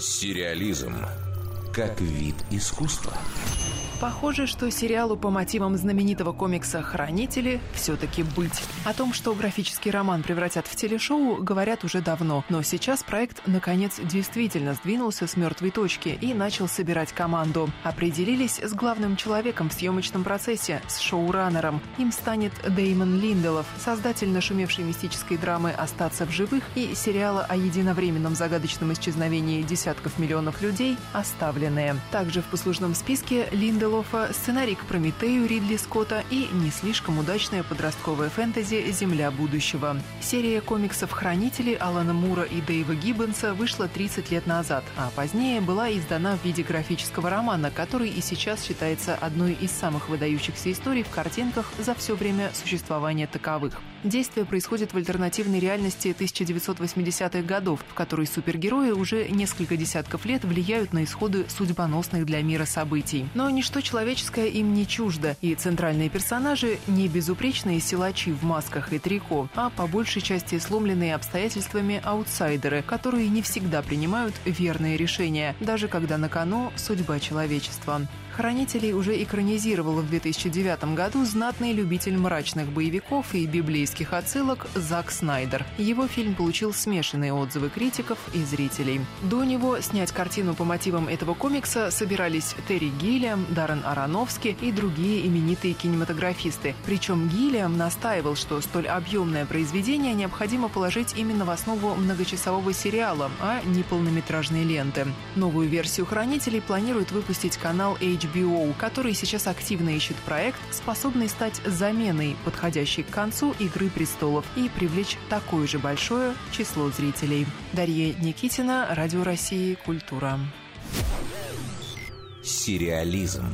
Сериализм как вид искусства. Похоже, что сериалу по мотивам знаменитого комикса «Хранители» все-таки быть. О том, что графический роман превратят в телешоу, говорят уже давно. Но сейчас проект, наконец, действительно сдвинулся с мертвой точки и начал собирать команду. Определились с главным человеком в съемочном процессе, с шоураннером. Им станет Деймон Линделов, создатель нашумевшей мистической драмы «Остаться в живых» и сериала о единовременном загадочном исчезновении десятков миллионов людей «Оставленные». Также в послужном списке Линделов Линделофа, сценарий к «Прометею» Ридли Скотта и не слишком удачная подростковая фэнтези «Земля будущего». Серия комиксов «Хранители» Алана Мура и Дэйва Гиббонса вышла 30 лет назад, а позднее была издана в виде графического романа, который и сейчас считается одной из самых выдающихся историй в картинках за все время существования таковых. Действие происходит в альтернативной реальности 1980-х годов, в которой супергерои уже несколько десятков лет влияют на исходы судьбоносных для мира событий. Но ничто человеческое им не чуждо, и центральные персонажи не безупречные силачи в масках и трико, а по большей части сломленные обстоятельствами аутсайдеры, которые не всегда принимают верные решения, даже когда на кону судьба человечества. «Хранителей» уже экранизировал в 2009 году знатный любитель мрачных боевиков и библейских отсылок Зак Снайдер. Его фильм получил смешанные отзывы критиков и зрителей. До него снять картину по мотивам этого комикса собирались Терри Гиллиам, Даррен Аронофски и другие именитые кинематографисты. Причем Гиллиам настаивал, что столь объемное произведение необходимо положить именно в основу многочасового сериала, а не полнометражной ленты. Новую версию «Хранителей» планирует выпустить канал HBO, который сейчас активно ищет проект, способный стать заменой, подходящей к концу «Игры престолов» и привлечь такое же большое число зрителей. Дарья Никитина, Радио России, Культура. Сериализм.